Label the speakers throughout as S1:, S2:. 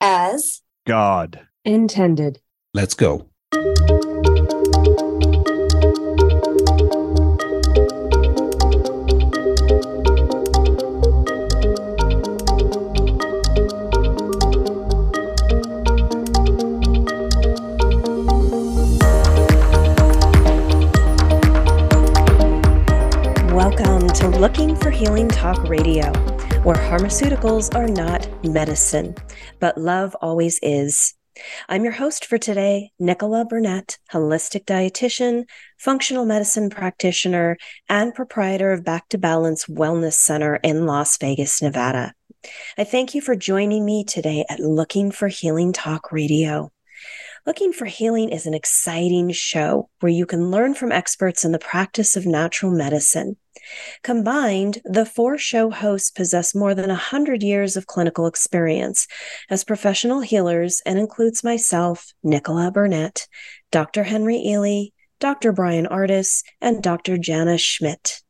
S1: as
S2: God
S3: intended.
S4: Let's go.
S5: Welcome to Looking for Healing Talk Radio, where pharmaceuticals are not medicine, but love always is. I'm your host for today, Nichola Burnett, holistic dietitian, functional medicine practitioner, and proprietor of Back to Balance Wellness Center in Las Vegas, Nevada. I thank you for joining me today at Looking for Healing Talk Radio. Looking for Healing is an exciting show where you can learn from experts in the practice of natural medicine. Combined, the four show hosts possess more than 100 years of clinical experience as professional healers and includes myself, Nichola Burnett, Dr. Henry Ealy, Dr. Brian Artis, and Dr. Jana Schmidt.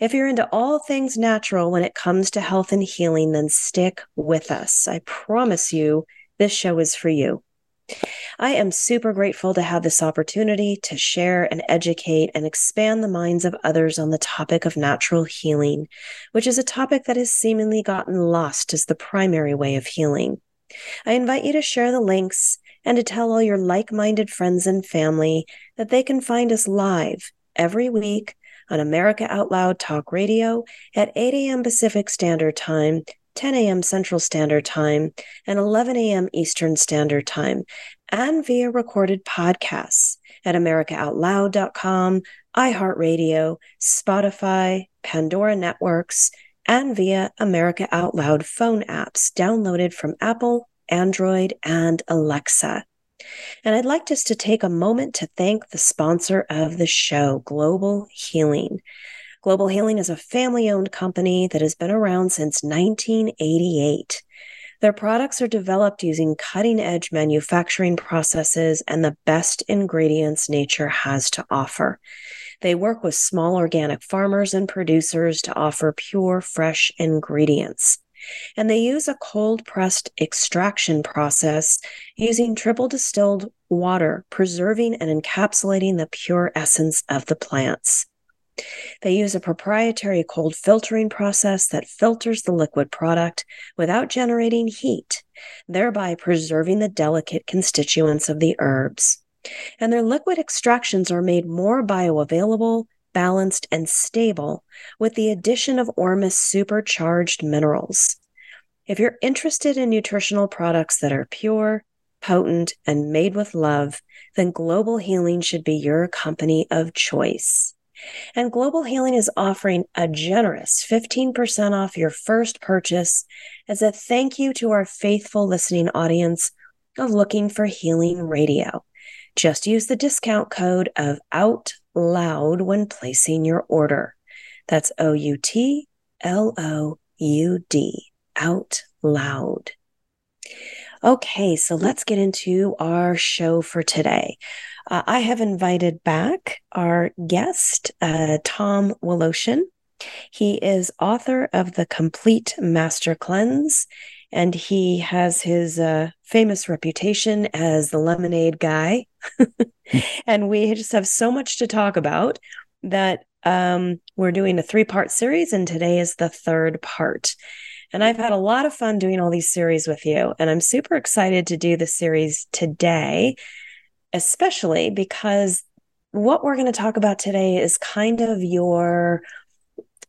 S5: If you're into all things natural when it comes to health and healing, then stick with us. I promise you, this show is for you. I am super grateful to have this opportunity to share and educate and expand the minds of others on the topic of natural healing, which is a topic that has seemingly gotten lost as the primary way of healing. I invite you to share the links and to tell all your like minded friends and family that they can find us live every week on America Out Loud Talk Radio at 8 a.m. Pacific Standard Time 10 a.m. Central Standard Time and 11 a.m. Eastern Standard Time, and via recorded podcasts at AmericaOutloud.com, iHeartRadio, Spotify, Pandora Networks, and via America Out Loud phone apps downloaded from Apple, Android, and Alexa. And I'd like just to take a moment to thank the sponsor of the show, Global Healing. Global Healing is a family owned company that has been around since 1988. Their products are developed using cutting edge manufacturing processes and the best ingredients nature has to offer. They work with small organic farmers and producers to offer pure, fresh ingredients. And they use a cold pressed extraction process using triple distilled water, preserving and encapsulating the pure essence of the plants. They use a proprietary cold filtering process that filters the liquid product without generating heat, thereby preserving the delicate constituents of the herbs. And their liquid extractions are made more bioavailable, balanced, and stable with the addition of Ormus supercharged minerals. If you're interested in nutritional products that are pure, potent, and made with love, then Global Healing should be your company of choice. And Global Healing is offering a generous 15% off your first purchase as a thank you to our faithful listening audience of Looking for Healing Radio. Just use the discount code of Out Loud when placing your order. That's O U T L O U D, Out Loud. Okay, so let's get into our show for today. Uh, I have invited back our guest, uh, Tom Woloshyn. He is author of The Complete Master Cleanse, and he has his uh, famous reputation as the lemonade guy. and we just have so much to talk about that um, we're doing a three part series, and today is the third part. And I've had a lot of fun doing all these series with you, and I'm super excited to do the series today especially because what we're going to talk about today is kind of your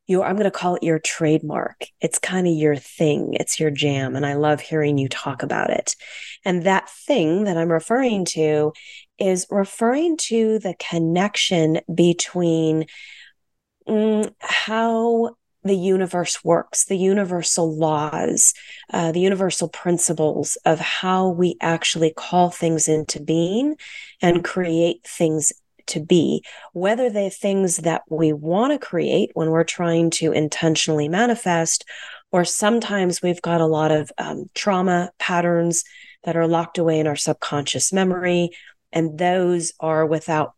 S5: your I'm going to call it your trademark. It's kind of your thing. It's your jam and I love hearing you talk about it. And that thing that I'm referring to is referring to the connection between mm, how the universe works, the universal laws, uh, the universal principles of how we actually call things into being and create things to be, whether they're things that we want to create when we're trying to intentionally manifest, or sometimes we've got a lot of um, trauma patterns that are locked away in our subconscious memory. And those are without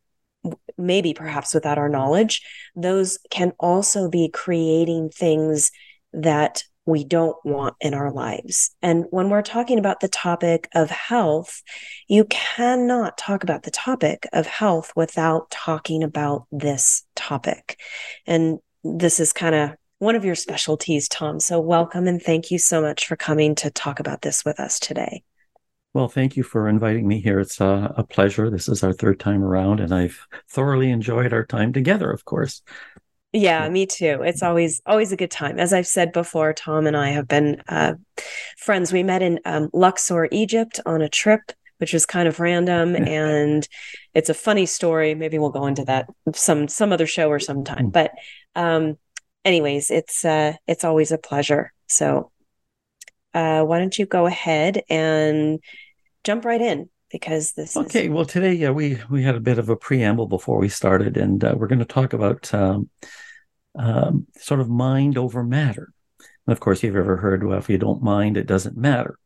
S5: maybe perhaps without our knowledge, those can also be creating things that we don't want in our lives. And when we're talking about the topic of health, you cannot talk about the topic of health without talking about this topic. And this is kind of one of your specialties, Tom. So, welcome and thank you so much for coming to talk about this with us today.
S1: Well, thank you for inviting me here. It's a, a pleasure. This is our third time around, and I've thoroughly enjoyed our time together, of course.
S5: Yeah, me too. It's always always a good time. As I've said before, Tom and I have been uh, friends. We met in um, Luxor, Egypt, on a trip, which was kind of random, and it's a funny story. Maybe we'll go into that some some other show or sometime. Mm. But um, anyways, it's uh, it's always a pleasure. So, uh, why don't you go ahead and jump right in? because this
S1: okay is... well today yeah we we had a bit of a preamble before we started and uh, we're going to talk about um, um, sort of mind over matter. And of course you've ever heard well if you don't mind it doesn't matter.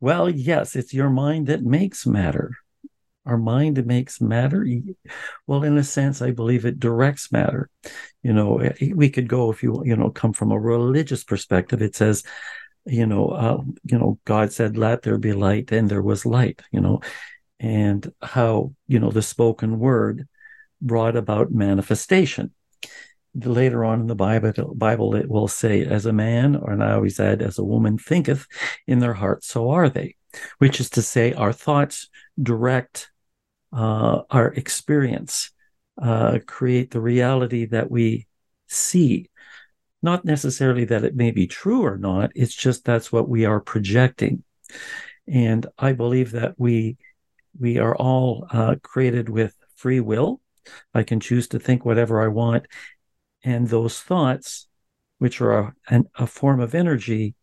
S1: Well yes it's your mind that makes matter. Our mind makes matter. Well in a sense i believe it directs matter. You know eh, we could go if you you know come from a religious perspective it says you know, uh, you know, God said, "Let there be light," and there was light. You know, and how you know the spoken word brought about manifestation. Later on in the Bible, Bible it will say, "As a man," or I always add, "As a woman thinketh in their heart, so are they," which is to say, our thoughts direct uh, our experience, uh, create the reality that we see not necessarily that it may be true or not, it's just that's what we are projecting. And I believe that we we are all uh, created with free will. I can choose to think whatever I want, and those thoughts, which are a, an, a form of energy,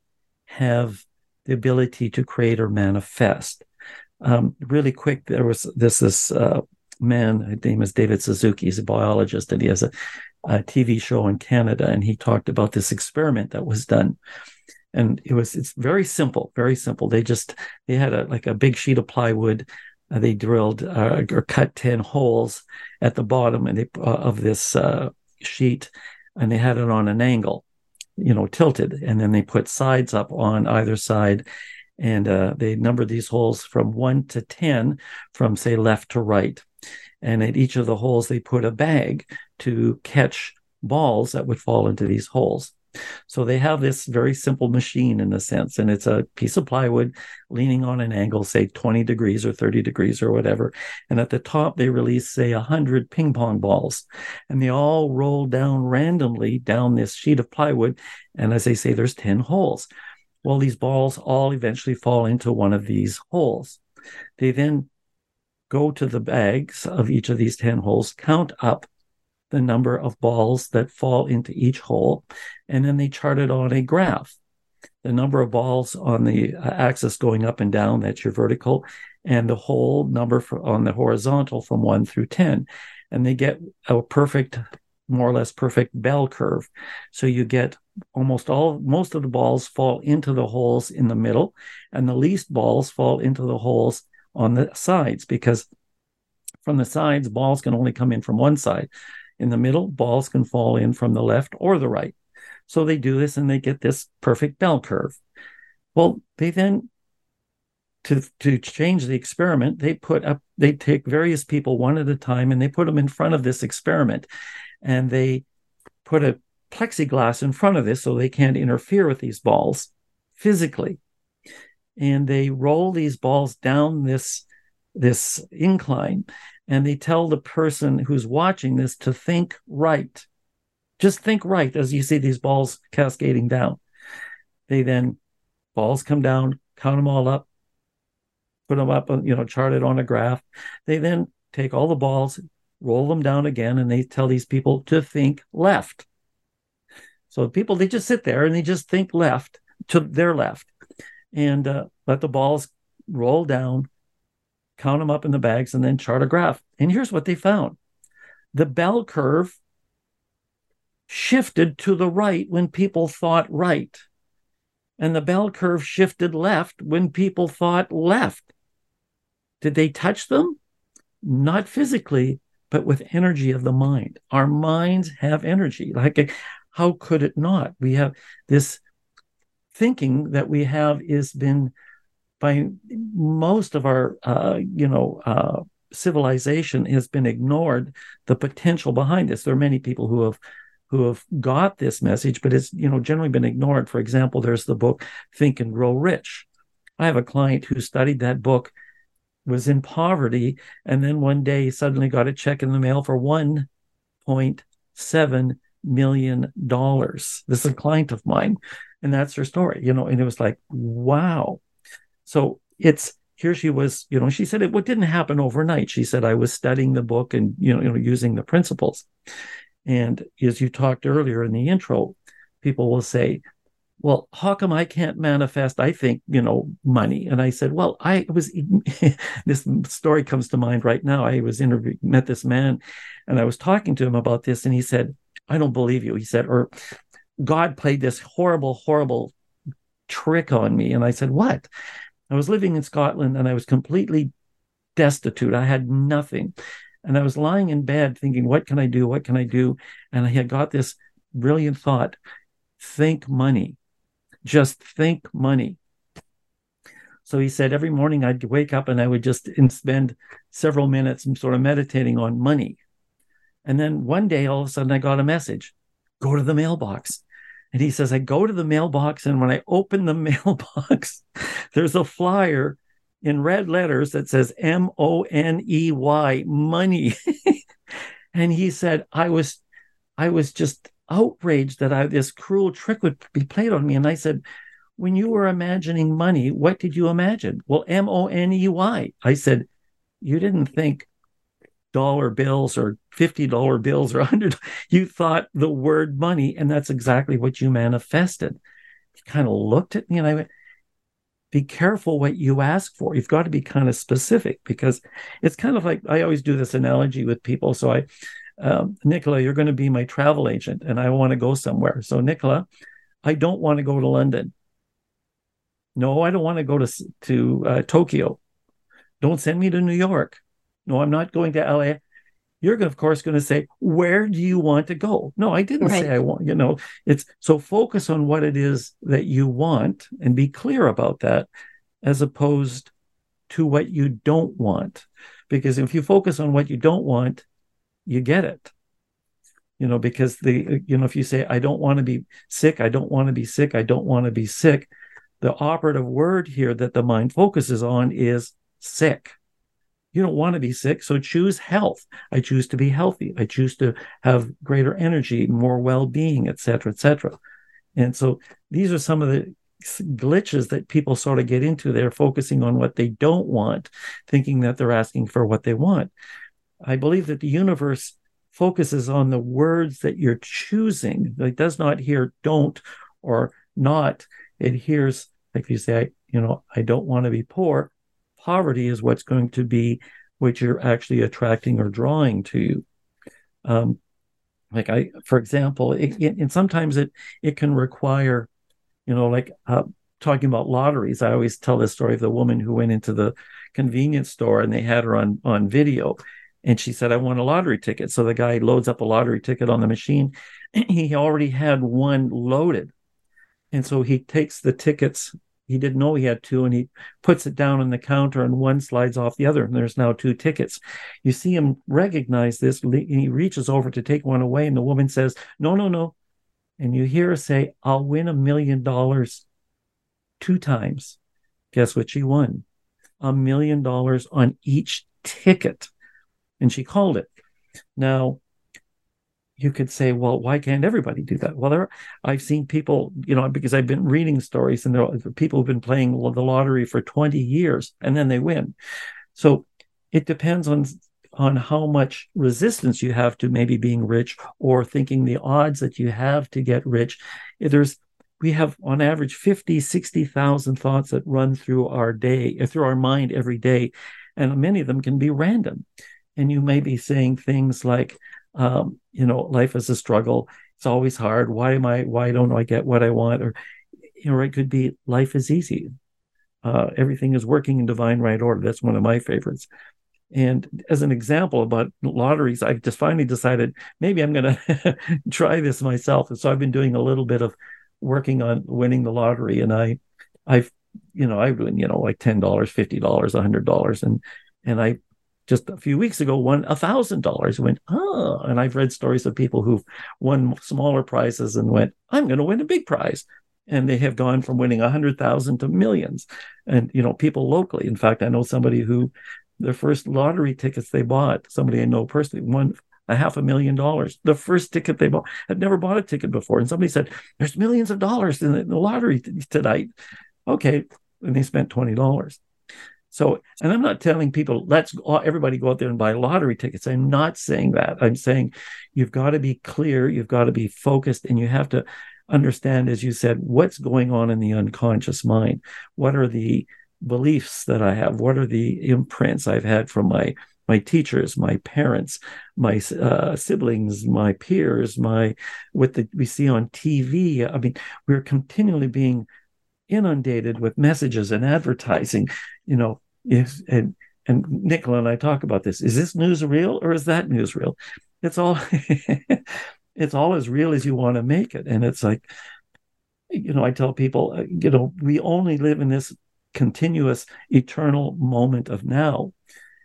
S1: have the ability to create or manifest. Um, really quick, there was this this uh, man. His name is David Suzuki. He's a biologist, and he has a a TV show in Canada, and he talked about this experiment that was done. And it was it's very simple, very simple. They just they had a like a big sheet of plywood. Uh, they drilled uh, or cut ten holes at the bottom and they uh, of this uh, sheet, and they had it on an angle, you know, tilted. And then they put sides up on either side, and uh, they numbered these holes from one to ten, from say left to right. And at each of the holes, they put a bag to catch balls that would fall into these holes. So they have this very simple machine in a sense, and it's a piece of plywood leaning on an angle, say 20 degrees or 30 degrees or whatever. And at the top, they release, say, 100 ping pong balls, and they all roll down randomly down this sheet of plywood. And as they say, there's 10 holes. Well, these balls all eventually fall into one of these holes. They then go to the bags of each of these 10 holes, count up the number of balls that fall into each hole, and then they chart it on a graph. The number of balls on the uh, axis going up and down, that's your vertical, and the whole number for, on the horizontal from 1 through 10. And they get a perfect, more or less perfect bell curve. So you get almost all, most of the balls fall into the holes in the middle, and the least balls fall into the holes on the sides because from the sides, balls can only come in from one side. In the middle, balls can fall in from the left or the right. So they do this and they get this perfect bell curve. Well, they then to to change the experiment, they put up they take various people one at a time and they put them in front of this experiment, and they put a plexiglass in front of this so they can't interfere with these balls physically, and they roll these balls down this this incline and they tell the person who's watching this to think right. Just think right as you see these balls cascading down. They then, balls come down, count them all up, put them up, you know, chart it on a graph. They then take all the balls, roll them down again, and they tell these people to think left. So people, they just sit there and they just think left to their left and uh, let the balls roll down count them up in the bags, and then chart a graph. And here's what they found the bell curve shifted to the right when people thought right, and the bell curve shifted left when people thought left. Did they touch them? Not physically, but with energy of the mind. Our minds have energy. Like, how could it not? We have this thinking that we have is been by most of our uh, you know uh, civilization has been ignored the potential behind this. There are many people who have who have got this message but it's you know generally been ignored. For example there's the book think and grow rich. I have a client who studied that book was in poverty and then one day suddenly got a check in the mail for 1.7 million dollars. This is a client of mine and that's her story you know and it was like wow. So it's here she was you know she said it what didn't happen overnight. She said i was studying the book and you know, you know using the principles. And as you talked earlier in the intro people will say well how come i can't manifest i think you know money? And i said well i was this story comes to mind right now. I was interviewed met this man and i was talking to him about this and he said i don't believe you he said or god played this horrible horrible trick on me and i said what I was living in Scotland and I was completely destitute. I had nothing. And I was lying in bed thinking, what can I do? What can I do? And I had got this brilliant thought think money. Just think money. So he said every morning I'd wake up and I would just spend several minutes sort of meditating on money. And then one day, all of a sudden, I got a message go to the mailbox. And he says, I go to the mailbox, and when I open the mailbox, there's a flyer in red letters that says M O N E Y, money. and he said, I was, I was just outraged that I, this cruel trick would be played on me. And I said, when you were imagining money, what did you imagine? Well, M O N E Y. I said, you didn't think dollar bills or $50 bills or 100 you thought the word money and that's exactly what you manifested. He kind of looked at me and i went be careful what you ask for. You've got to be kind of specific because it's kind of like i always do this analogy with people. So i um, nichola you're going to be my travel agent and i want to go somewhere. So nichola i don't want to go to london. No i don't want to go to to uh, tokyo. Don't send me to new york no, I'm not going to LA. You're of course going to say, where do you want to go? No, I didn't right. say I want, you know, it's so focus on what it is that you want and be clear about that as opposed to what you don't want. Because if you focus on what you don't want, you get it. You know, because the, you know, if you say, I don't want to be sick, I don't want to be sick, I don't want to be sick, the operative word here that the mind focuses on is sick. You don't want to be sick, so choose health. I choose to be healthy. I choose to have greater energy, more well-being, etc., etc. And so these are some of the glitches that people sort of get into. They're focusing on what they don't want, thinking that they're asking for what they want. I believe that the universe focuses on the words that you're choosing. It does not hear don't or not. It hears, like you say, you know, I don't want to be poor poverty is what's going to be what you're actually attracting or drawing to you. Um, like I, for example, it, it, and sometimes it it can require, you know, like uh, talking about lotteries. I always tell this story of the woman who went into the convenience store and they had her on on video, and she said, "I want a lottery ticket." So the guy loads up a lottery ticket on the machine. he already had one loaded, and so he takes the tickets he didn't know he had two and he puts it down on the counter and one slides off the other and there's now two tickets. You see him recognize this and he reaches over to take one away and the woman says no no no. And you hear her say i'll win a million dollars two times. Guess what she won? A million dollars on each ticket. And she called it. Now you could say, well, why can't everybody do that? Well, there, I've seen people, you know, because I've been reading stories, and there are people who've been playing the lottery for 20 years, and then they win. So it depends on on how much resistance you have to maybe being rich or thinking the odds that you have to get rich. There's we have on average 50, 60,000 thoughts that run through our day, uh, through our mind every day. And many of them can be random. And you may be saying things like, um, you know, life is a struggle. It's always hard. Why am I? Why don't I get what I want? Or, you know, it could be life is easy. Uh, everything is working in divine right order. That's one of my favorites. And as an example about lotteries, I just finally decided maybe I'm going to try this myself. And so I've been doing a little bit of working on winning the lottery, and I, I've, you know, I win, you know, like ten dollars, fifty dollars, a hundred dollars, and and I just a few weeks ago won a thousand dollars. Went, oh, and I've read stories of people who've won smaller prizes and went, I'm going to win a big prize, and they have gone from winning a hundred thousand to millions. And you know, people locally. In fact, I know somebody who their first lottery tickets they bought, somebody I know personally, won a half a million dollars. The first ticket they bought had never bought a ticket before, and somebody said, "There's millions of dollars in the, lottery t- tonight." Okay, and they spent twenty dollars. So, and I'm not telling people, let's everybody go out there and buy lottery tickets. I'm not saying that. I'm saying you've got to be clear, you've got to be focused, and you have to understand, as you said, what's going on in the unconscious mind. What are the beliefs that I have? What are the imprints I've had from my my teachers, my parents, my uh, siblings, my peers, my what the, we see on TV. I mean, we're continually being inundated with messages and advertising. You know, Yes, and and Nichola and I talk about this. Is this news real or is that news real? It's all it's all as real as you want to make it. And it's like, you know, I tell people, uh, you know, we only live in this continuous, eternal moment of now.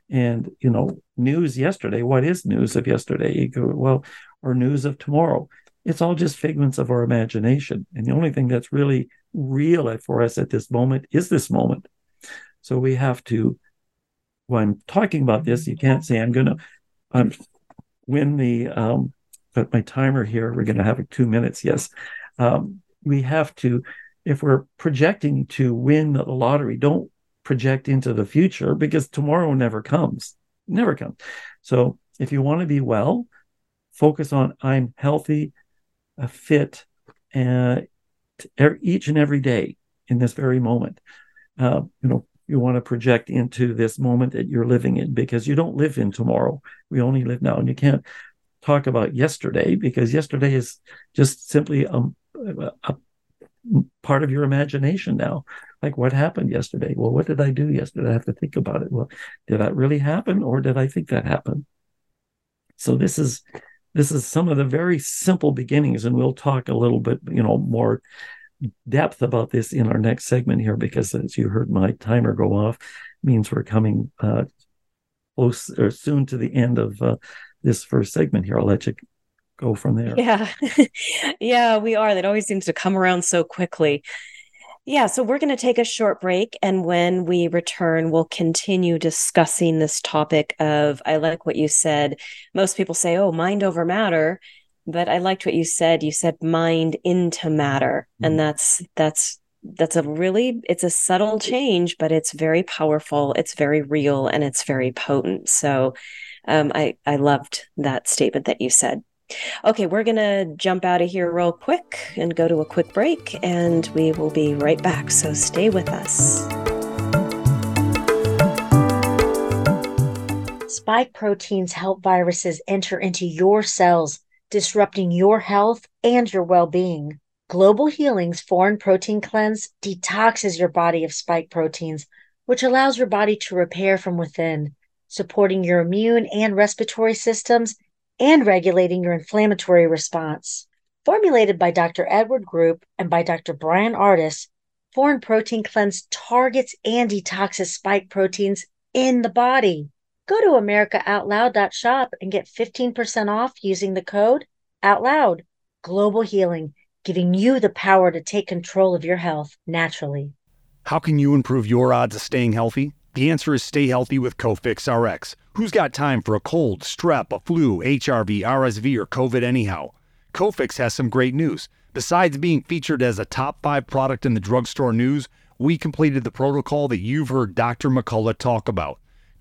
S1: And you know, news yesterday. What is news of yesterday? Go, well, or news of tomorrow. It's all just figments of our imagination. And the only thing that's really real for us at this moment is this moment. So we have to, when talking about this, you can't say I'm going to win the, um, but my timer here, we're going to have two minutes. Yes. Um, we have to, if we're projecting to win the lottery, don't project into the future because tomorrow never comes, never comes. So if you want to be well, focus on I'm healthy, uh, fit, uh, each and every day in this very moment. Uh, you know, you want to project into this moment that you're living in because you don't live in tomorrow. We only live now. And you can't talk about yesterday because yesterday is just simply um, a, a part of your imagination now. Like what happened yesterday? Well, what did I do yesterday? I have to think about it. Well, did that really happen or did I think that happened? So this is this is some of the very simple beginnings, and we'll talk a little bit, you know, more depth about this in our next segment here because as you heard my timer go off means we're coming uh, close or soon to the end of uh, this first segment here i'll let you go from there
S5: yeah yeah we are that always seems to come around so quickly yeah, so we're going to take a short break. And when we return, we'll continue discussing this topic of I like what you said. Most people say, oh, mind over matter but I liked what you said. You said mind into matter, mm-hmm. and that's that's that's a really it's a subtle change, but it's very powerful. It's very real, and it's very potent. So, um, I I loved that statement that you said. Okay, we're gonna jump out of here real quick and go to a quick break, and we will be right back. So stay with us.
S2: Spike proteins help viruses enter into your cells disrupting your health and your well being. Global Healing's Foreign Protein Cleanse detoxes your body of spike proteins, which allows your body to repair from within, supporting your immune and respiratory systems and regulating your inflammatory response. Formulated by Dr. Edward Group and by Dr. Brian Artis, Foreign Protein Cleanse targets and detoxes spike proteins in the body. Go to americaoutloud.shop and get 15% off using the code OUTLOUD. Global Healing, giving you the power to take control of your health naturally.
S3: How can you improve your odds of staying healthy? The answer is stay healthy with Cofix RX. Who's got time for a cold, strep, a flu, HRV, RSV, or COVID anyhow? Cofix has some great news. Besides being featured as a top five product in the drugstore news, we completed the protocol that you've heard Dr. McCullough talk about.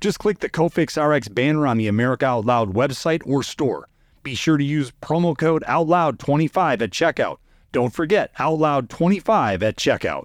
S3: Just click the Cofix RX banner on the America Out Loud website or store. Be sure to use promo code OUTLOUD25 at checkout. Don't forget OUTLOUD25 at checkout.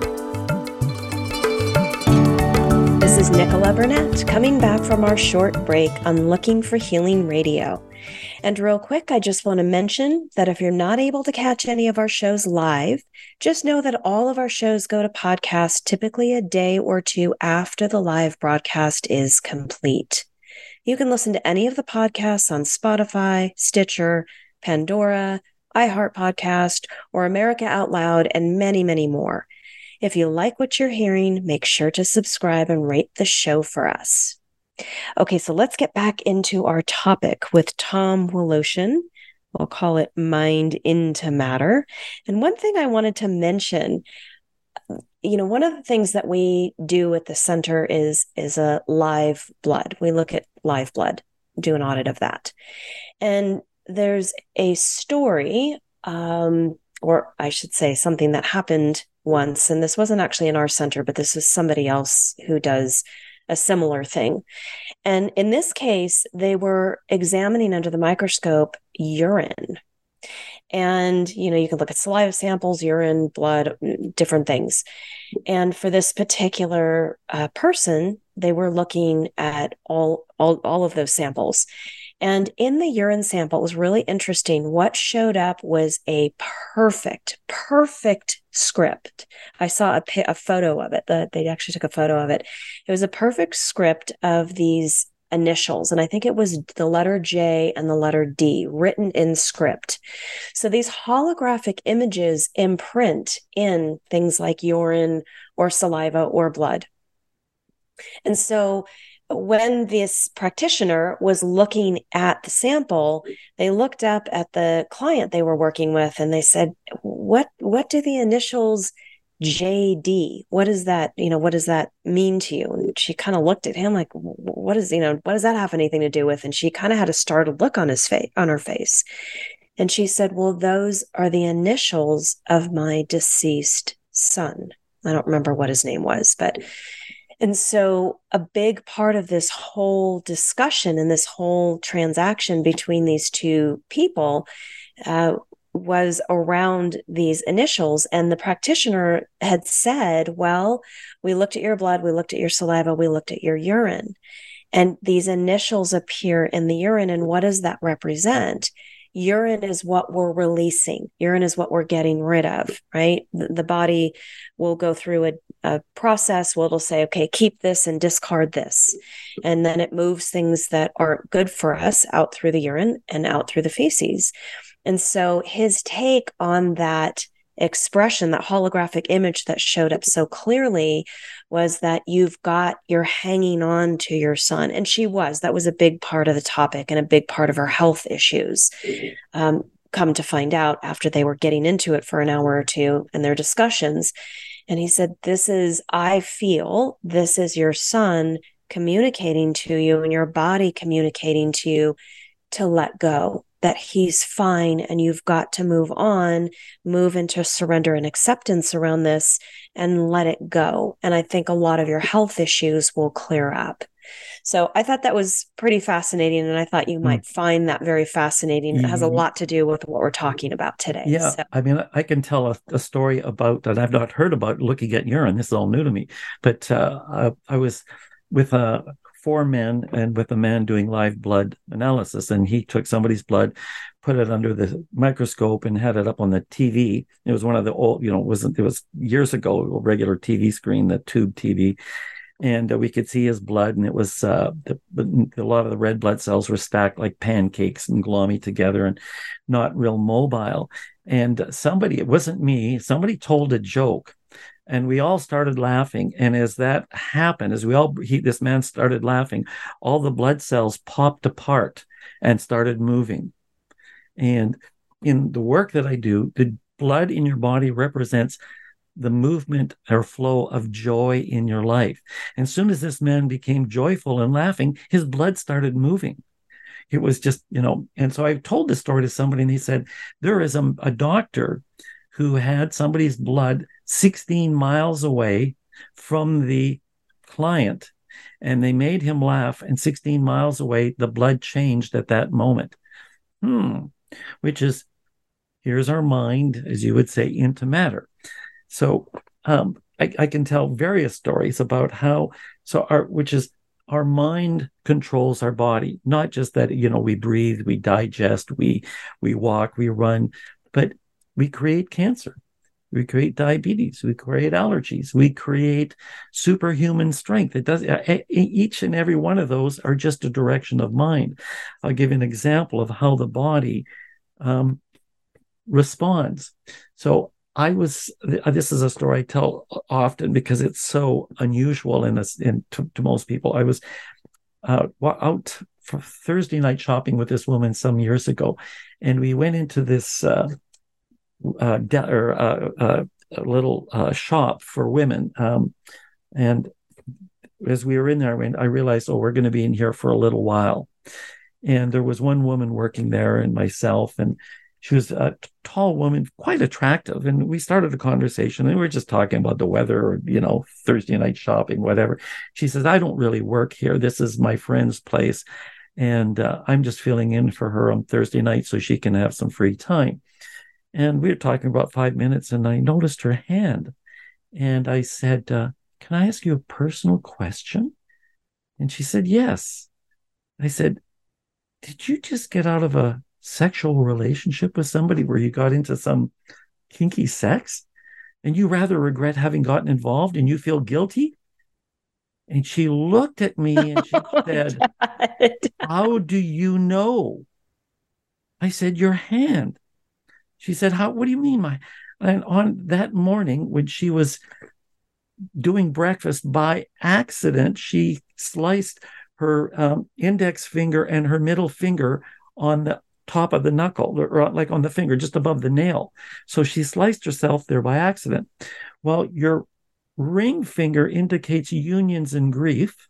S5: Is Nichola Burnett coming back from our short break on Looking for Healing Radio. And real quick, I just want to mention that if you're not able to catch any of our shows live, just know that all of our shows go to podcast typically a day or two after the live broadcast is complete. You can listen to any of the podcasts on Spotify, Stitcher, Pandora, iHeart Podcast, or America Out Loud, and many, many more. If you like what you're hearing, make sure to subscribe and rate the show for us. Okay, so let's get back into our topic with Tom Woloshyn. We'll call it Mind into Matter. And one thing I wanted to mention you know one of the things that we do at the center is is a live blood we look at live blood do an audit of that and there's a story um, or i should say something that happened once, and this wasn't actually in our center, but this is somebody else who does a similar thing. And in this case, they were examining under the microscope urine. And, you know, you can look at saliva samples, urine, blood, different things. And for this particular uh, person, they were looking at all, all, all of those samples. And in the urine sample, it was really interesting. What showed up was a perfect, perfect script. I saw a, a photo of it. The, they actually took a photo of it. It was a perfect script of these initials. And I think it was the letter J and the letter D written in script. So these holographic images imprint in things like urine or saliva or blood. And so when this practitioner was looking at the sample, they looked up at the client they were working with and they said, "What what do the initials JD? What does that, you know, what does that mean to you?" And she kind of looked at him like, "What does, you know, what does that have anything to do with?" And she kind of had a startled look on his face on her face. And she said, "Well, those are the initials of my deceased son." I don't remember what his name was, but and so, a big part of this whole discussion and this whole transaction between these two people uh, was around these initials. And the practitioner had said, Well, we looked at your blood, we looked at your saliva, we looked at your urine. And these initials appear in the urine. And what does that represent? urine is what we're releasing urine is what we're getting rid of right the, the body will go through a, a process where it'll say okay keep this and discard this and then it moves things that aren't good for us out through the urine and out through the feces and so his take on that expression, that holographic image that showed up so clearly was that you've got, you're hanging on to your son. And she was, that was a big part of the topic and a big part of her health issues. Um, come to find out after they were getting into it for an hour or two in their discussions. And he said, This is, I feel this is your son communicating to you and your body communicating to you to let go that he's fine and you've got to move on, move into surrender and acceptance around this and let it go. And I think a lot of your health issues will clear up. So I thought that was pretty fascinating. And I thought you hmm. might find that very fascinating. It has a lot to do with what we're talking about today.
S1: Yeah. So. I mean, I can tell a, a, story about that I've not heard about looking at urine. This is all new to me. But uh, I, I was with a four men and with a man doing live blood analysis. And he took somebody's blood, put it under the microscope, and had it up on the TV. It was one of the old, you know, it was it was years ago, a regular TV screen, the tube TV. And uh, we could see his blood, and it was uh, the, a lot of the red blood cells were stacked like pancakes and glommy together, and not real mobile. And somebody, it wasn't me, somebody told a joke and we all started laughing and as that happened as we all he this man started laughing all the blood cells popped apart and started moving and in the work that i do the blood in your body represents the movement or flow of joy in your life. And as soon as this man became joyful and laughing, his blood started moving. It was just, you know, and so I told this story to somebody and he said, There is a, a doctor who had somebody's blood 16 miles away from the client and they made him laugh and 16 miles away the blood changed at that moment hmm which is here's our mind as you would say into matter so um, I, I, can tell various stories about how so our which is our mind controls our body not just that you know we breathe we digest we we walk we run but we create cancer we create diabetes we create allergies we create superhuman strength. It does each and every one of those are just a direction of mind. I'll give an example of how the body um, responds. So I was. This is a story I tell often because it's so unusual in this in to, to most people. I was uh, out for Thursday night shopping with this woman some years ago, and we went into this uh, uh, de- or, uh, uh, little uh, shop for women. Um, and as we were in there, I realized, oh, we're going to be in here for a little while. And there was one woman working there, and myself, and she was a tall woman, quite attractive. And we started a conversation and we were just talking about the weather or, you know, Thursday night shopping, whatever. She says, I don't really work here. This is my friend's place. And uh, I'm just filling in for her on Thursday night so she can have some free time. And we were talking about five minutes and I noticed her hand. And I said, uh, Can I ask you a personal question? And she said, Yes. I said, Did you just get out of a sexual relationship with somebody where you got into some kinky sex and you rather regret having gotten involved and you feel guilty? And she looked at me and she oh, said, God. How do you know? I said, Your hand. She said, How what do you mean, my and on that morning when she was doing breakfast by accident, she sliced her um, index finger and her middle finger on the top of the knuckle, or like on the finger, just above the nail. So she sliced herself there by accident. Well, your ring finger indicates unions and grief.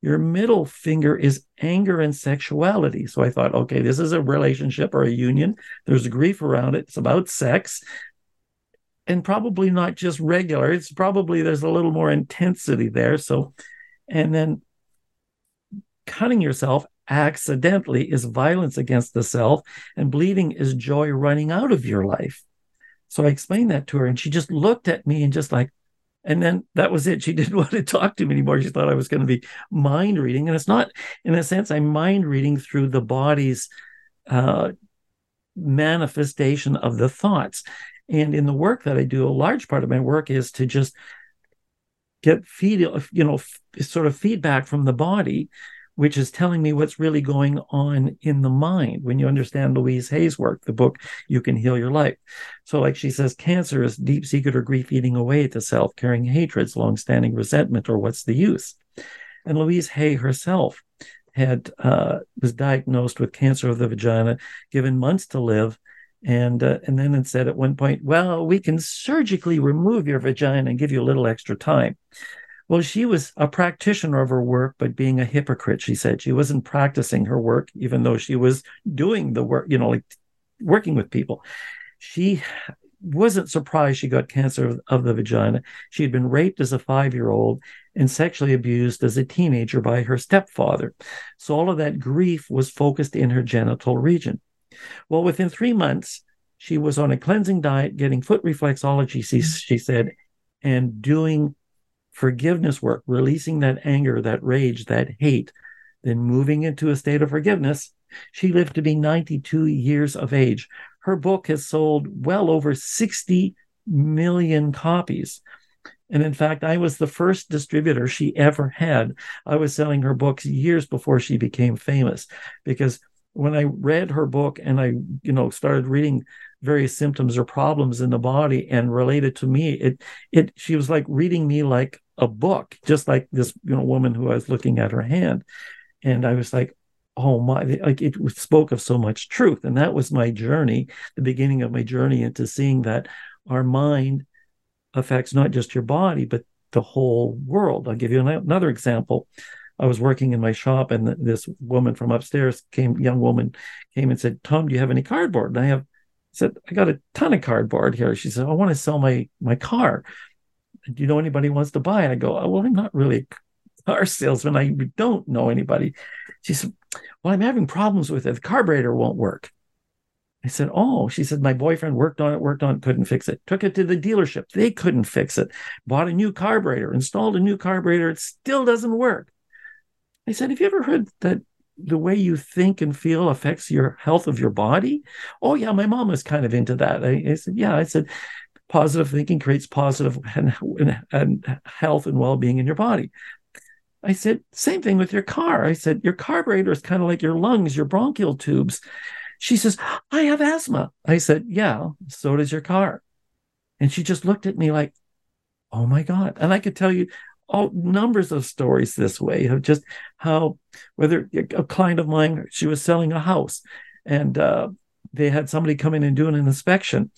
S1: Your middle finger is anger and sexuality. So I thought, okay, this is a relationship or a union. There's grief around it. It's about sex. And probably not just regular. It's probably there's a little more intensity there. So, and then cutting yourself accidentally is violence against the self, and bleeding is joy running out of your life. So I explained that to her, and she just looked at me and just like, and then that was it. She didn't want to talk to me anymore. She thought I was going to be mind reading. And it's not, in a sense, I'm mind reading through the body's uh, manifestation of the thoughts. And in the work that I do, a large part of my work is to just get feed, you know, sort of feedback from the body which is telling me what's really going on in the mind when you understand Louise Hay's work, the book You Can Heal Your Life. So, like she says, cancer is deep secret or grief eating away at the self, carrying hatreds, long-standing resentment, or what's the use? And Louise Hay herself had uh, was diagnosed with cancer of the vagina, given months to live, and uh, and then it said at one point, well, we can surgically remove your vagina and give you a little extra time. Well, she was a practitioner of her work, but being a hypocrite, she said. She wasn't practicing her work, even though she was doing the work, you know, like working with people. She wasn't surprised she got cancer of, of the vagina. She had been raped as a five year old and sexually abused as a teenager by her stepfather. So all of that grief was focused in her genital region. Well, within three months, she was on a cleansing diet, getting foot reflexology, she, mm-hmm. she said, and doing forgiveness work, releasing that anger, that rage, that hate, then moving into a state of forgiveness. She lived to be 92 years of age. Her book has sold well over 60 million copies. And in fact, I was the first distributor she ever had. I was selling her books years before she became famous because when I read her book and I, you know, started reading various symptoms or problems in the body and related to me, it it she was like reading me like a book, just like this you know woman who I was looking at her hand, and I was like, oh my, like it spoke of so much truth, and that was my journey, the beginning of my journey into seeing that our mind affects not just your body, but the whole world. I'll give you another example. I was working in my shop, and this woman from upstairs came, young woman came and said, "Tom, do you have any cardboard?" And I have said, "I got a ton of cardboard here." She said, "I want to sell my my car. Do you know anybody wants to buy?" And I go, oh, "Well, I'm not really a car salesman. I don't know anybody." She said, "Well, I'm having problems with it. The carburetor won't work." I said, Oh, she said, my boyfriend worked on it, worked on it, couldn't fix it. Took it to the dealership. They couldn't fix it. Bought a new carburetor, installed a new carburetor. It still doesn't work. I said, Have you ever heard that the way you think and feel affects your health of your body? Oh, yeah, my mom was kind of into that. I, I said, Yeah. I said, Positive thinking creates positive and, and health and well being in your body. I said, Same thing with your car. I said, Your carburetor is kind of like your lungs, your bronchial tubes she says, I have asthma. I said, Yeah, so does your car. And she just looked at me like, Oh my God. And I could tell you all numbers of stories this way of just how, whether a client of mine, she was selling a house and uh, they had somebody come in and do an inspection.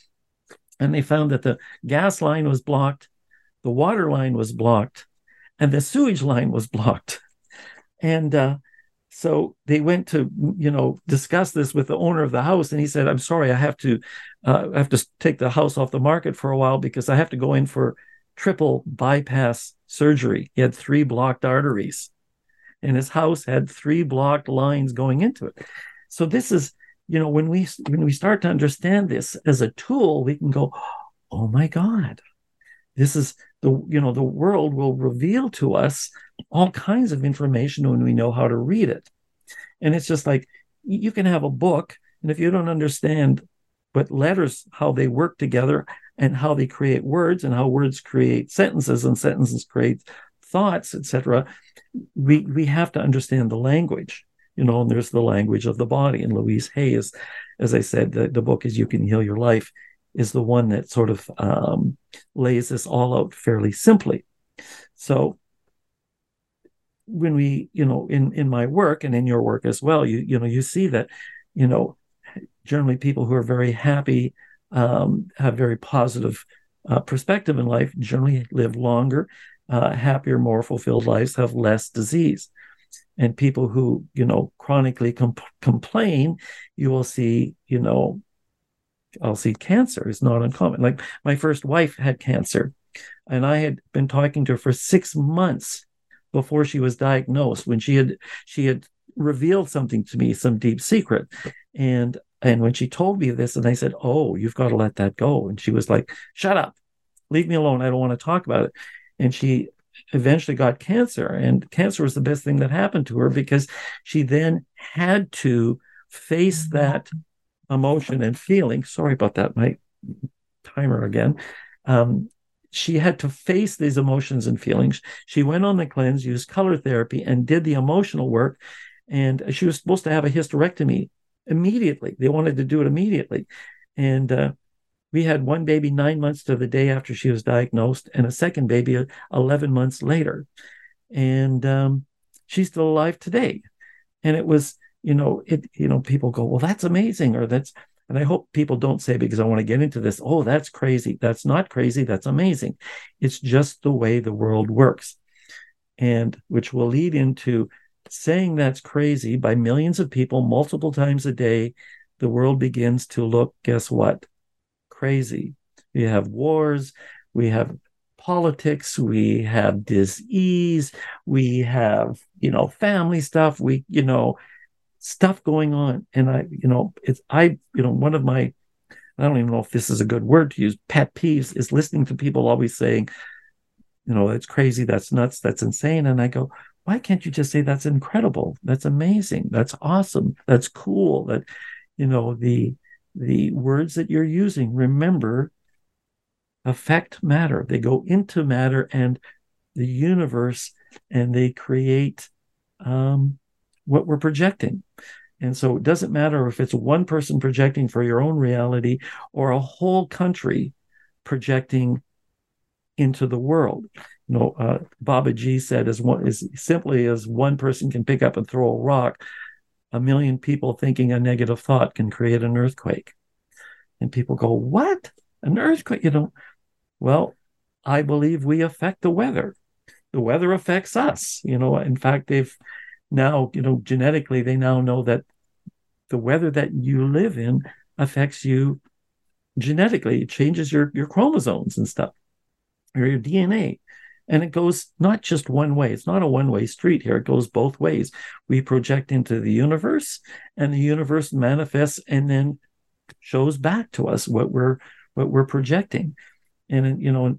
S1: And they found that the gas line was blocked, the water line was blocked, and the sewage line was blocked. And uh, so they went to you know discuss this with the owner of the house and he said i'm sorry i have to uh, I have to take the house off the market for a while because i have to go in for triple bypass surgery he had three blocked arteries and his house had three blocked lines going into it so this is you know when we when we start to understand this as a tool we can go oh my god this is the you know the world will reveal to us all kinds of information when we know how to read it. And it's just like you can have a book and if you don't understand what letters how they work together and how they create words and how words create sentences and sentences create thoughts etc we we have to understand the language you know and there's the language of the body and louise hay is as i said the, the book is you can heal your life is the one that sort of um, lays this all out fairly simply. So when we, you know, in in my work and in your work as well, you you know, you see that, you know, generally people who are very happy, um, have very positive uh, perspective in life, generally live longer, uh, happier, more fulfilled lives, have less disease. And people who, you know, chronically com- complain, you will see, you know, I'll see cancer is not uncommon. Like my first wife had cancer, and I had been talking to her for six months before she was diagnosed. When she had she had revealed something to me, some deep secret, and and when she told me this, and I said, "Oh, you've got to let that go," and she was like, "Shut up, leave me alone. I don't want to talk about it." And she eventually got cancer, and cancer was the best thing that happened to her because she then had to face that emotion and feeling. Sorry about that, my timer again. Um, she had to face these emotions and feelings. She went on the cleanse, used color therapy, and did the emotional work. And she was supposed to have a hysterectomy immediately. They wanted to do it immediately. And uh, we had one baby nine months to the day after she was diagnosed, and a second baby 11 months later. And um, she's still alive today. And it was you know, it, you know, people go, well, that's amazing, or that's, and I hope people don't say because I want to get into this, oh, that's crazy. That's not crazy. That's amazing. It's just the way the world works. And which will lead into saying that's crazy by millions of people multiple times a day. The world begins to look, guess what? Crazy. We have wars, we have politics, we have disease, we have, you know, family stuff, we, you know, stuff going on. And I, you know, it's, I, you know, one of my, I don't even know if this is a good word to use, pet peeves is listening to people always saying, you know, that's crazy, that's nuts, that's insane. And I go, why can't you just say that's incredible? That's amazing. That's awesome. That's cool. That, you know, the, the words that you're using, remember, affect matter. They go into matter and the universe and they create um, what we're projecting. And so it doesn't matter if it's one person projecting for your own reality or a whole country projecting into the world. You know, uh, G said, as one as simply as one person can pick up and throw a rock, a million people thinking a negative thought can create an earthquake. And people go, "What? An earthquake?" You know, well, I believe we affect the weather. The weather affects us. You know, in fact, they've now, you know, genetically, they now know that the weather that you live in affects you genetically. It changes your, your chromosomes and stuff, or your DNA. And it goes not just one way. It's not a one way street here. It goes both ways. We project into the universe, and the universe manifests and then shows back to us what we're what we're projecting. And you know,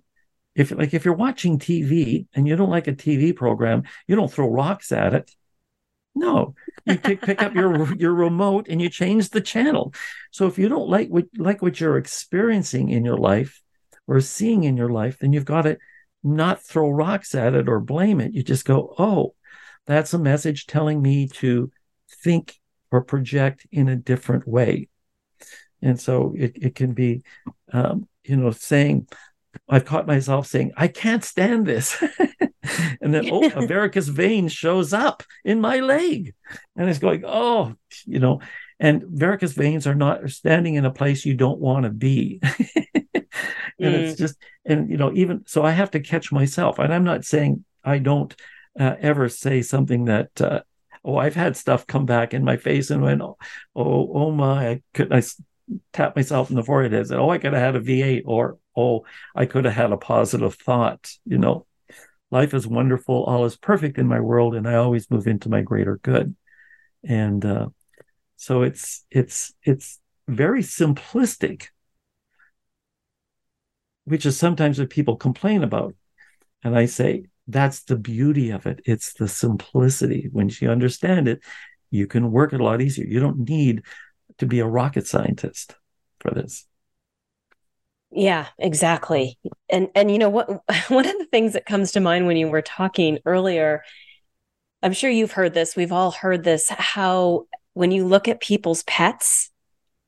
S1: if like if you're watching TV and you don't like a TV program, you don't throw rocks at it. No, you pick, pick up your your remote and you change the channel. So if you don't like what like what you're experiencing in your life or seeing in your life, then you've got to not throw rocks at it or blame it. You just go, oh, that's a message telling me to think or project in a different way. And so it, it can be, um, you know, saying, I've caught myself saying, I can't stand this. and then, oh, a varicose vein shows up in my leg. And it's going, oh, you know, and varicose veins are not standing in a place you don't want to be. and mm. it's just, and, you know, even so, I have to catch myself. And I'm not saying I don't uh, ever say something that, uh, oh, I've had stuff come back in my face and went, oh, oh, oh my, I could, I tap myself in the forehead and said, oh, I could have had a V8 or, oh, I could have had a positive thought. You know, life is wonderful. All is perfect in my world. And I always move into my greater good. And, uh, so it's, it's, it's very simplistic, which is sometimes what people complain about. And I say, that's the beauty of it. It's the simplicity. When you understand it, you can work it a lot easier. You don't need to be a rocket scientist for this.
S5: Yeah, exactly. And and you know what one of the things that comes to mind when you were talking earlier I'm sure you've heard this, we've all heard this how when you look at people's pets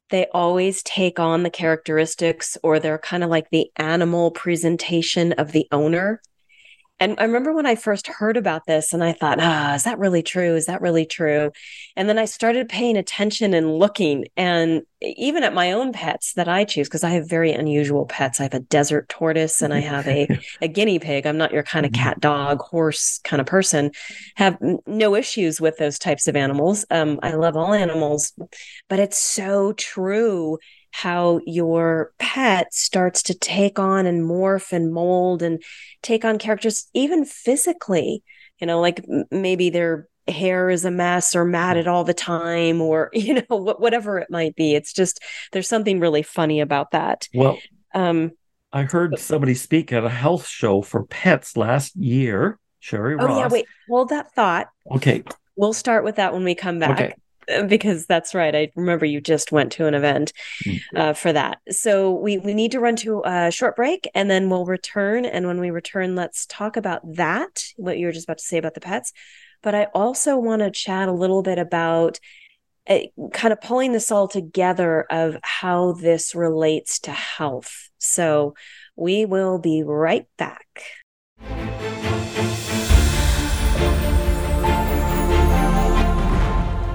S5: they always take on the characteristics or they're kind of like the animal presentation of the owner and I remember when I first heard about this and I thought, ah, is that really true? Is that really true? And then I started paying attention and looking, and even at my own pets that I choose, because I have very unusual pets. I have a desert tortoise and I have a, a guinea pig. I'm not your kind of mm-hmm. cat, dog, horse kind of person. Have no issues with those types of animals. Um, I love all animals, but it's so true how your pet starts to take on and morph and mold and take on characters, even physically. You know, like maybe their hair is a mess or matted all the time, or, you know, whatever it might be. It's just, there's something really funny about that.
S1: Well, um, I heard somebody speak at a health show for pets last year. Sherry
S5: oh,
S1: Ross.
S5: yeah, wait, hold that thought.
S1: Okay.
S5: We'll start with that when we come back. Okay. because that's right. I remember you just went to an event mm-hmm. uh, for that. So we we need to run to a short break and then we'll return. And when we return, let's talk about that. What you were just about to say about the pets, but I also want to chat a little bit about. Uh, kind of pulling this all together of how this relates to health. So we will be right back.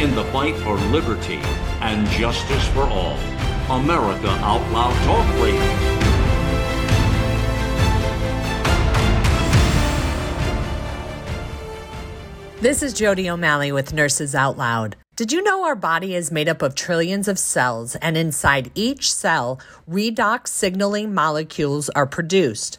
S6: in the fight for liberty and justice for all. America Out Loud Talk Radio.
S4: This is Jody O'Malley with Nurses Out Loud. Did you know our body is made up of trillions of cells, and inside each cell, redox signaling molecules are produced?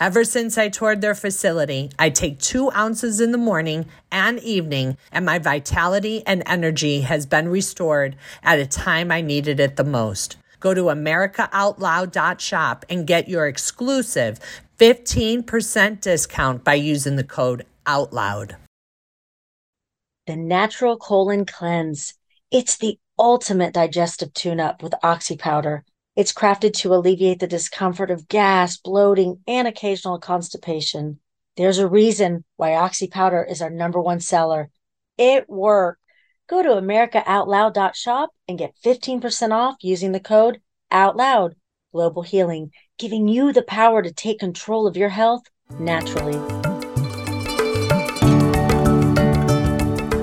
S7: Ever since I toured their facility, I take two ounces in the morning and evening, and my vitality and energy has been restored at a time I needed it the most. Go to AmericaOutloud.shop and get your exclusive 15% discount by using the code OUTLOUD.
S2: The Natural Colon Cleanse. It's the ultimate digestive tune up with Oxy Powder. It's crafted to alleviate the discomfort of gas, bloating, and occasional constipation. There's a reason why Oxy Powder is our number one seller. It worked. Go to AmericaOutloud.shop and get 15% off using the code OUTLOUD. Global Healing, giving you the power to take control of your health naturally.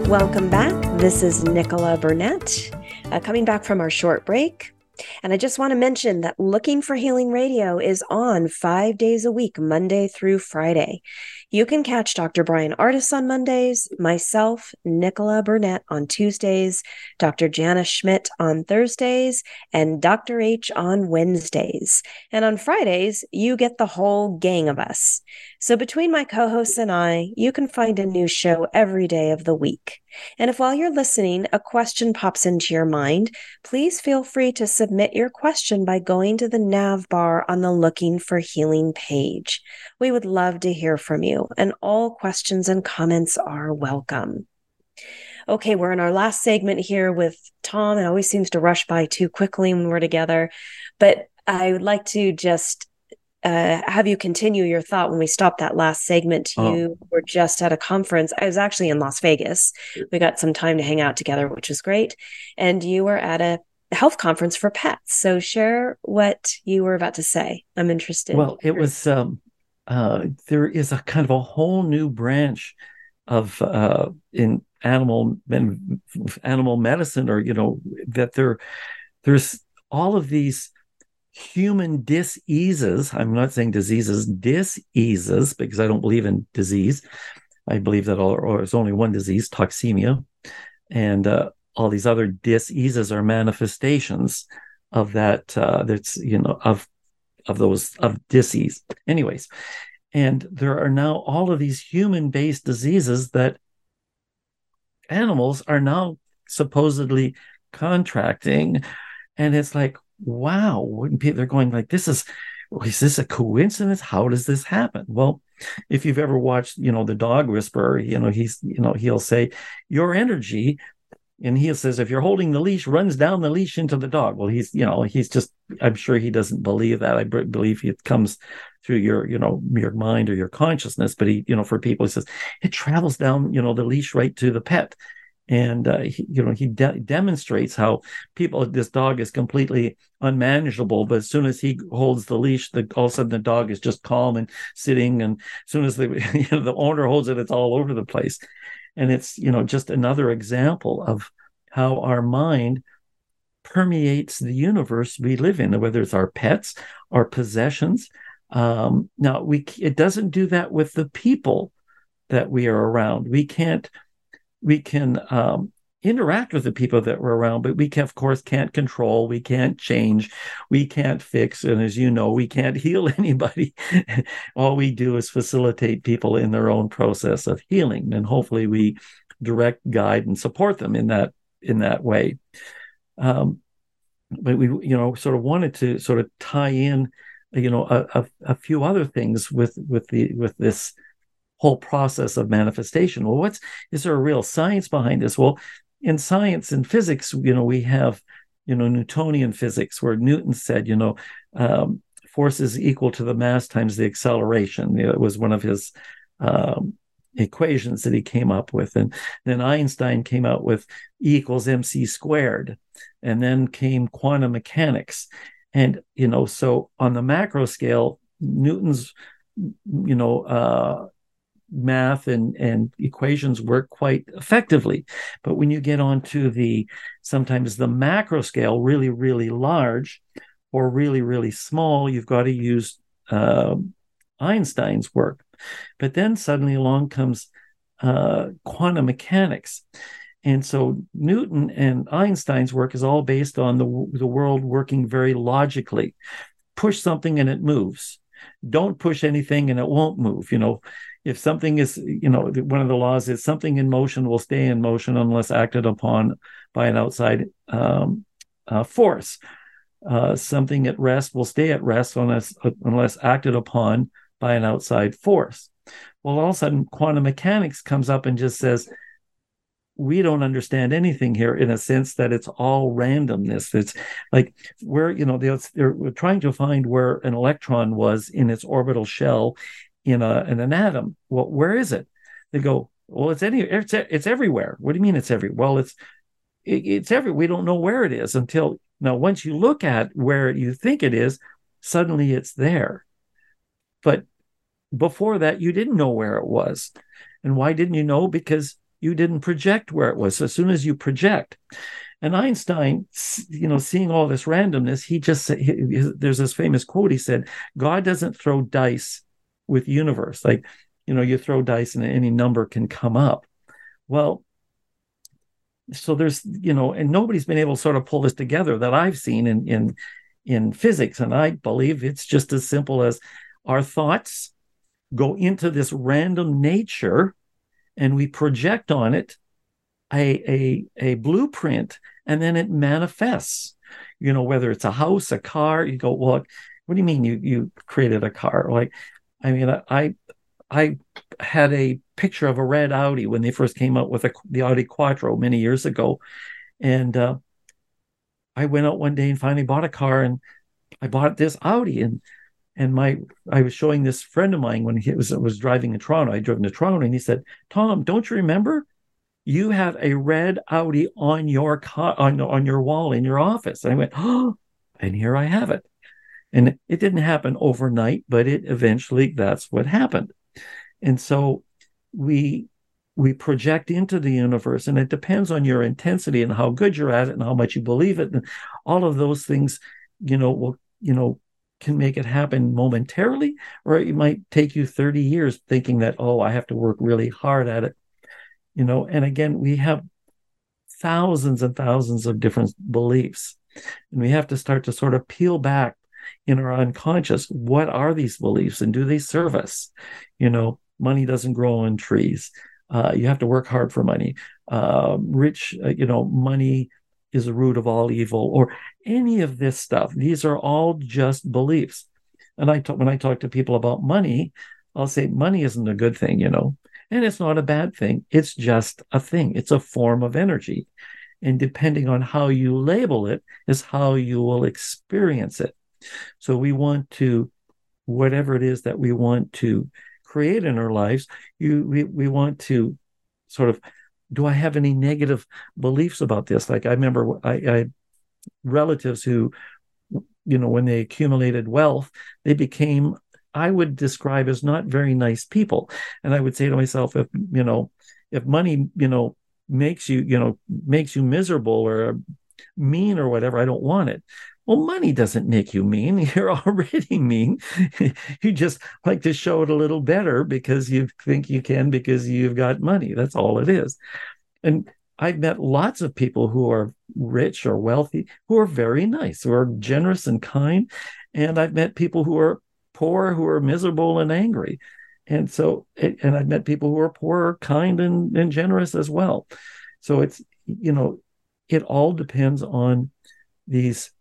S5: Welcome back. This is Nichola Burnett. Uh, coming back from our short break, and I just want to mention that Looking for Healing Radio is on five days a week, Monday through Friday. You can catch Dr. Bryan Ardis on Mondays, myself, Nichola Burnett on Tuesdays, Dr. Jana Schmidt on Thursdays, and Dr. H on Wednesdays. And on Fridays, you get the whole gang of us. So between my co hosts and I, you can find a new show every day of the week. And if while you're listening, a question pops into your mind, please feel free to submit your question by going to the nav bar on the Looking for Healing page. We would love to hear from you, and all questions and comments are welcome. Okay, we're in our last segment here with Tom. It always seems to rush by too quickly when we're together, but I would like to just uh, have you continue your thought when we stopped that last segment. Oh. You were just at a conference. I was actually in Las Vegas. We got some time to hang out together, which was great. And you were at a health conference for pets. So share what you were about to say. I'm interested.
S1: Well, it was um, uh, there is a kind of a whole new branch of uh, in animal animal medicine, or you know that there there's all of these human diseases. I'm not saying diseases, diseases, because I don't believe in disease. I believe that all, or it's only one disease, toxemia, and uh, all these other diseases are manifestations of that. Uh, that's you know of of those of disease. Anyways, and there are now all of these human-based diseases that animals are now supposedly contracting, and it's like wow, wouldn't people they're going like, this is, is this a coincidence? How does this happen? Well, if you've ever watched, you know, the dog whisperer, you know, he's, you know, he'll say, your energy, and he says, if you're holding the leash, runs down the leash into the dog. Well, he's, you know, he's just, I'm sure he doesn't believe that. I believe it comes through your, you know, your mind or your consciousness. But he, you know, for people, he says it travels down, you know, the leash right to the pet and uh, he, you know he de- demonstrates how people this dog is completely unmanageable but as soon as he holds the leash the, all of a sudden the dog is just calm and sitting and as soon as the you know, the owner holds it it's all over the place. And it's you know just another example of how our mind permeates the universe we live in whether it's our pets our possessions. Um, now we it doesn't do that with the people that we are around. We can't we can um, interact with the people that we're around, but we can, of course can't control, we can't change, we can't fix, and as you know, we can't heal anybody. All we do is facilitate people in their own process of healing, and hopefully we direct, guide, and support them in that in that way. Um, but we, you know, sort of wanted to sort of tie in, you know, a, a, a few other things with with the with this whole process of manifestation. Well, what's is there a real science behind this? Well, in science and physics, you know, we have, you know, Newtonian physics, where Newton said, you know, um, force is equal to the mass times the acceleration. It was one of his um, equations that he came up with. And then Einstein came out with E equals mc squared. And then came quantum mechanics. And, you know, so on the macro scale, Newton's, you know, uh, math and, and equations work quite effectively. But when you get onto the sometimes the macro scale, really, really large or really, really small, you've got to use uh, Einstein's work. But then suddenly along comes uh, quantum mechanics. And so Newton and Einstein's work is all based on the, the world working very logically. Push something and it moves. don't push anything and it won't move. You know, if something is, you know, one of the laws is something in motion will stay in motion unless acted upon by an outside um, uh, force. Uh, something at rest will stay at rest unless unless acted upon by an outside force. Well, all of a sudden, quantum mechanics comes up and just says, we don't understand anything here in a sense that it's all randomness. It's like where, you know, they're, they're trying to find where an electron was in its orbital shell in a in an atom. Well, where is it? They go, well, it's any it's it's everywhere. What do you mean it's everywhere? Well, it's it, it's every. We don't know where it is until now. Once you look at where you think it is, suddenly it's there. But before that, you didn't know where it was, and why didn't you know? Because you didn't project where it was. As soon as you project, and Einstein, you know, seeing all this randomness, he just he, there's this famous quote. He said, "God doesn't throw dice with universe. Like, you know, you throw dice and any number can come up." Well, so there's, you know, and nobody's been able to sort of pull this together that I've seen in in in physics, and I believe it's just as simple as our thoughts go into this random nature and we project on it a, a, a blueprint and then it manifests you know whether it's a house a car you go well what do you mean you you created a car like i mean i i had a picture of a red audi when they first came out with a, the audi quattro many years ago and uh, i went out one day and finally bought a car and i bought this audi and and my I was showing this friend of mine when he was was driving in Toronto. I drove to Toronto, and he said, "Tom, don't you remember? You have a red Audi on your car on on your wall in your office." And I went, "Oh!" And here I have it. And it didn't happen overnight, but it eventually that's what happened. And so we we project into the universe, and it depends on your intensity and how good you're at it and how much you believe it, and all of those things, you know, will you know can make it happen momentarily, or it might take you 30 years thinking that, oh, I have to work really hard at it. You know, and again, we have thousands and thousands of different beliefs. And we have to start to sort of peel back in our unconscious what are these beliefs and do they serve us? You know, money doesn't grow on trees. Uh, you have to work hard for money. Uh, rich, uh, you know, money is the root of all evil, or any of this stuff. These are all just beliefs. And I talk, when I talk to people about money, I'll say money isn't a good thing, you know, and it's not a bad thing. It's just a thing. It's a form of energy. And depending on how you label it, is how you will experience it. So we want to, whatever it is that we want to create in our lives, you we, we want to sort of do I have any negative beliefs about this? Like I remember I, I relatives who, you know, when they accumulated wealth, they became I would describe as not very nice people. And I would say to myself, if you know, if money, you know, makes you, you know, makes you miserable or mean or whatever, I don't want it. Well, money doesn't make you mean. You're already mean. you just like to show it a little better because you think you can because you've got money. That's all it is. And I've met lots of people who are rich or wealthy who are very nice, who are generous and kind. And I've met people who are poor, who are miserable and angry. And so, and I've met people who are poor, kind, and, and generous as well. So it's, you know, it all depends on these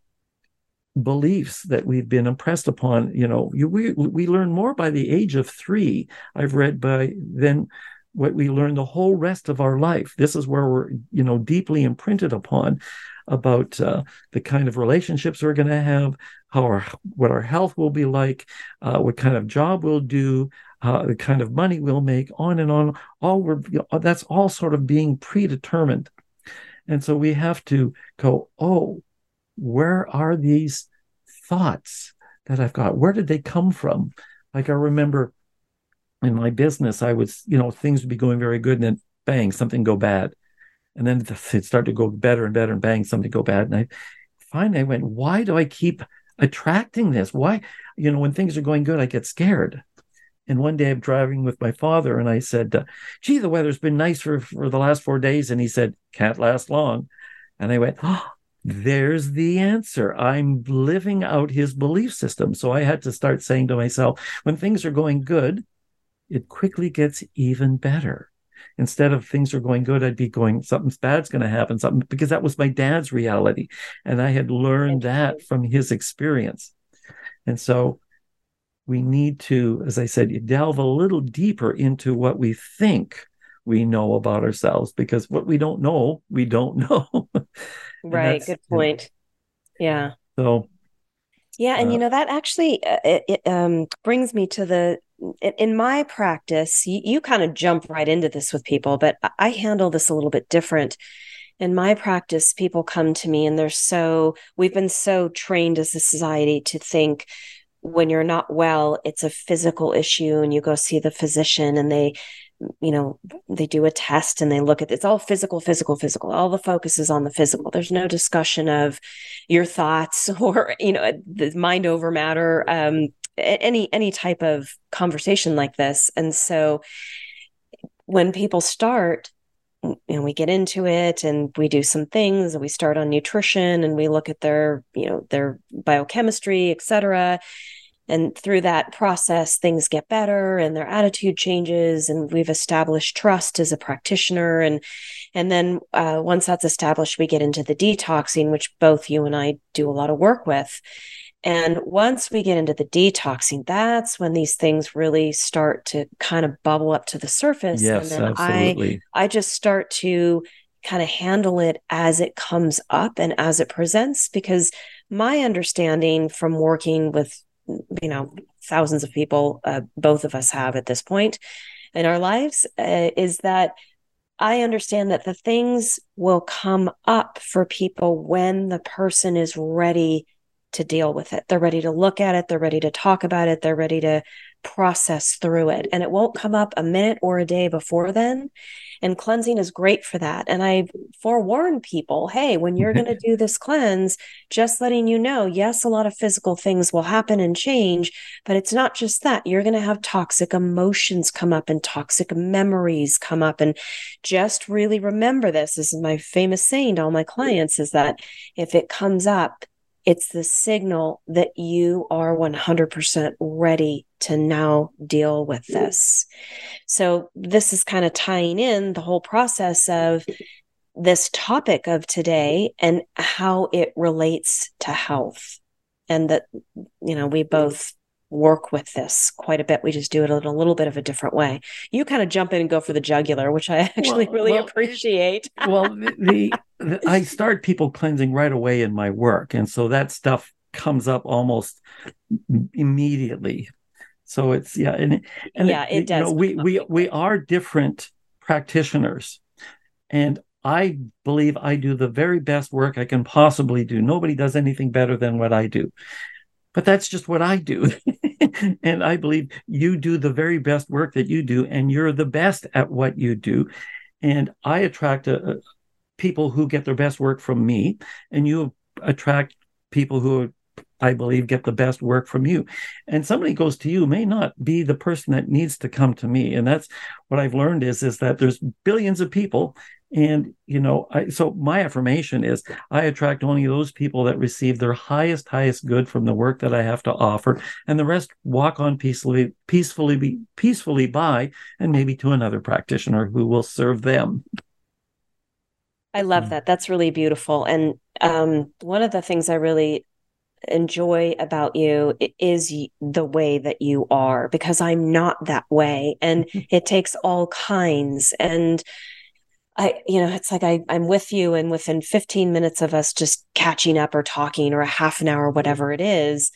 S1: beliefs that we've been impressed upon you know you, we we learn more by the age of 3 i've read by then what we learn the whole rest of our life. This is where we're you know deeply imprinted upon about uh, the kind of relationships we're going to have how our what our health will be like uh, what kind of job we'll do uh, the kind of money we'll make on and on. All we're that's all sort of being predetermined. And so we have to go oh where are these thoughts that I've got? Where did they come from? Like I remember in my business, I was, you know, things would be going very good and then bang, something go bad. And then it started to go better and better and bang, something go bad. And I finally I went, why do I keep attracting this? Why, you know, when things are going good, I get scared. And one day I'm driving with my father and I said, uh, gee, the weather's been nice for, for the last four days. And he said, can't last long. And I went, oh, there's the answer. I'm living out his belief system. So I had to start saying to myself, when things are going good, it quickly gets even better. Instead of things are going good, I'd be going, something's bad's going to happen, something, because that was my dad's reality. And I had learned that from his experience. And so we need to, as I said, delve a little deeper into what we think we know about ourselves because what we don't know, we don't know.
S5: right. Good point. Yeah.
S1: So,
S5: yeah. And, uh, you know, that actually uh, it, it um, brings me to the, in, in my practice, you, you kind of jump right into this with people, but I handle this a little bit different in my practice, people come to me and they're so, we've been so trained as a society to think when you're not well, it's a physical issue and you go see the physician and they, you know, they do a test and they look at it's all physical, physical, physical. All the focus is on the physical. There's no discussion of your thoughts or, you know, the mind over matter, um, any any type of conversation like this. And so when people start, you know, we get into it and we do some things and we start on nutrition and we look at their, you know, their biochemistry, et cetera and through that process things get better and their attitude changes and we've established trust as a practitioner. And and then uh, once that's established we get into the detoxing which both you and i do a lot of work with. And once we get into the detoxing that's when these things really start to kind of bubble up to the surface.
S1: Yes,
S5: and then
S1: absolutely.
S5: i i just start to kind of handle it as it comes up and as it presents because my understanding from working with you know thousands of people uh, both of us have at this point in our lives uh, is that I understand that the things will come up for people when the person is ready to deal with it. They're ready to look at it, they're ready to talk about it, they're ready to process through it. And it won't come up a minute or a day before then. And cleansing is great for that. And I forewarn people hey, when you're mm-hmm. going to do this cleanse, just letting you know, yes, a lot of physical things will happen and change, but it's not just that. You're going to have toxic emotions come up and toxic memories come up. And just really remember this. This is my famous saying to all my clients is that if it comes up, it's the signal that you are 100% ready to now deal with this. So, this is kind of tying in the whole process of this topic of today and how it relates to health. And that, you know, we both work with this quite a bit. We just do it in a little bit of a different way. You kind of jump in and go for the jugular, which I actually well, really well, appreciate.
S1: well, the, the, I start people cleansing right away in my work, and so that stuff comes up almost immediately. So it's yeah, and and
S5: yeah, it, it does.
S1: You know, we we we are different practitioners, and I believe I do the very best work I can possibly do. Nobody does anything better than what I do but that's just what I do. and I believe you do the very best work that you do, and you're the best at what you do. And I attract a, a, people who get their best work from me, and you attract people who I believe get the best work from you. And somebody goes to you may not be the person that needs to come to me. And that's what I've learned is, is that there's billions of people and, you know, I, so my affirmation is I attract only those people that receive their highest, highest good from the work that I have to offer. And the rest walk on peacefully, peacefully, be, peacefully by, and maybe to another practitioner who will serve them.
S5: I love hmm. that. That's really beautiful. And um, one of the things I really enjoy about you is the way that you are because I'm not that way and it takes all kinds and I, you know, it's like I, I'm with you, and within 15 minutes of us just catching up or talking, or a half an hour, whatever it is,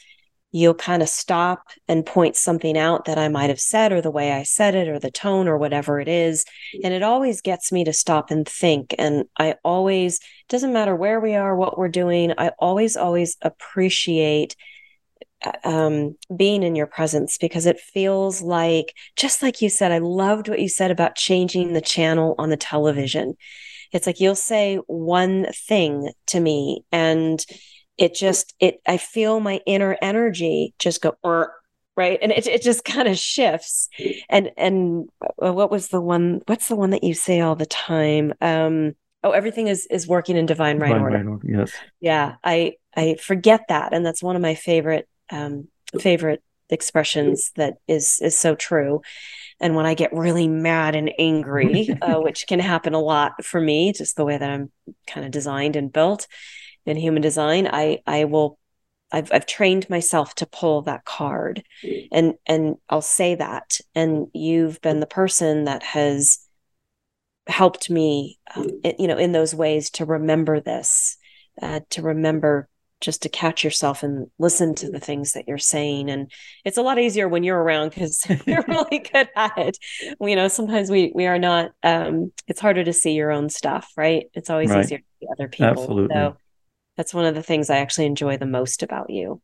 S5: you'll kind of stop and point something out that I might have said, or the way I said it, or the tone, or whatever it is. And it always gets me to stop and think. And I always, doesn't matter where we are, what we're doing, I always, always appreciate um, being in your presence because it feels like, just like you said, I loved what you said about changing the channel on the television. It's like you'll say one thing to me and it just, it, I feel my inner energy just go, right. And it, it just kind of shifts. And, and uh, what was the one, what's the one that you say all the time? Um, oh everything is is working in divine right
S1: Divine
S5: order
S1: right order, Yes.
S5: yeah i i forget that and that's one of my favorite um favorite expressions that is is so true. And when i get really mad and angry uh, which can happen a lot for me just the way that i'm kind of designed and built in human design i i will I've I've trained myself to pull that card. And and I'll say that. And you've been the person that has helped me um, you know in those ways to remember this uh, to remember just to catch yourself and listen to the things that you're saying. And it's a lot easier when you're around because you're really good at it. You know sometimes we we are not um it's harder to see your own stuff right? It's always
S1: Right.
S5: easier to see other people.
S1: Absolutely.
S5: so that's one of the things i actually enjoy the most about you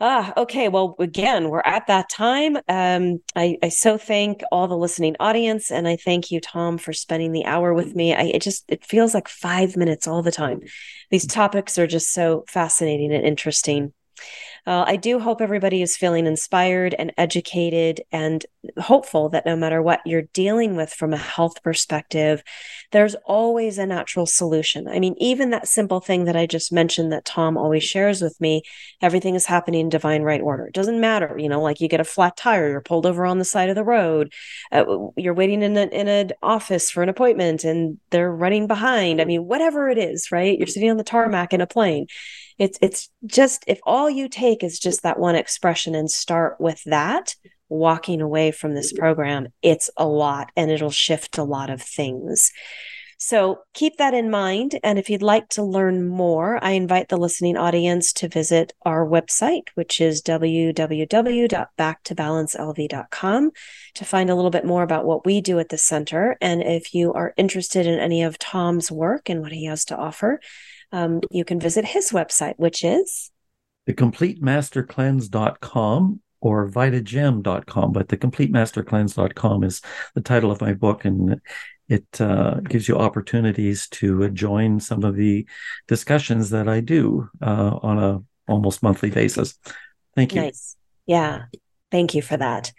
S5: Ah, okay. Well, again, we're at that time. Um, I, I so thank all the listening audience, and I thank you, Tom, for spending the hour with me. I it just it feels like five minutes all the time. These topics are just so fascinating and interesting. Uh, I do hope everybody is feeling inspired and educated and hopeful that no matter what you're dealing with from a health perspective, there's always a natural solution. I mean, even that simple thing that I just mentioned that Tom always shares with me everything is happening in divine right order. It doesn't matter, you know, like you get a flat tire, you're pulled over on the side of the road, uh, you're waiting in, a, in an office for an appointment and they're running behind. I mean, whatever it is, right? You're sitting on the tarmac in a plane. It's it's just if all you take is just that one expression and start with that, walking away from this program, it's a lot and it'll shift a lot of things. So keep that in mind. And if you'd like to learn more, I invite the listening audience to visit our website, which is www.backtobalancelv.com to find a little bit more about what we do at the center. And if you are interested in any of Tom's work and what he has to offer, um, you can visit his website, which is
S1: thecompletemastercleanse.com or vitagem.com but thecompletemastercleanse.com is the title of my book and it uh, gives you opportunities to uh, join some of the discussions that i do uh, on a almost monthly basis thank you
S5: nice. Yeah. Thank you for that.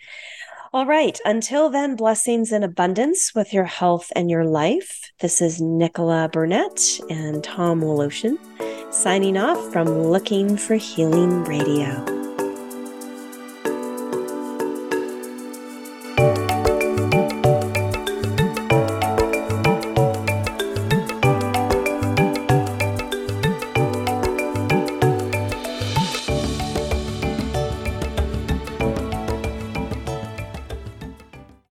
S5: All right. Until then, blessings in abundance with your health and your life. This is Nichola Burnett and Tom Woloshyn signing off from Looking for Healing Radio.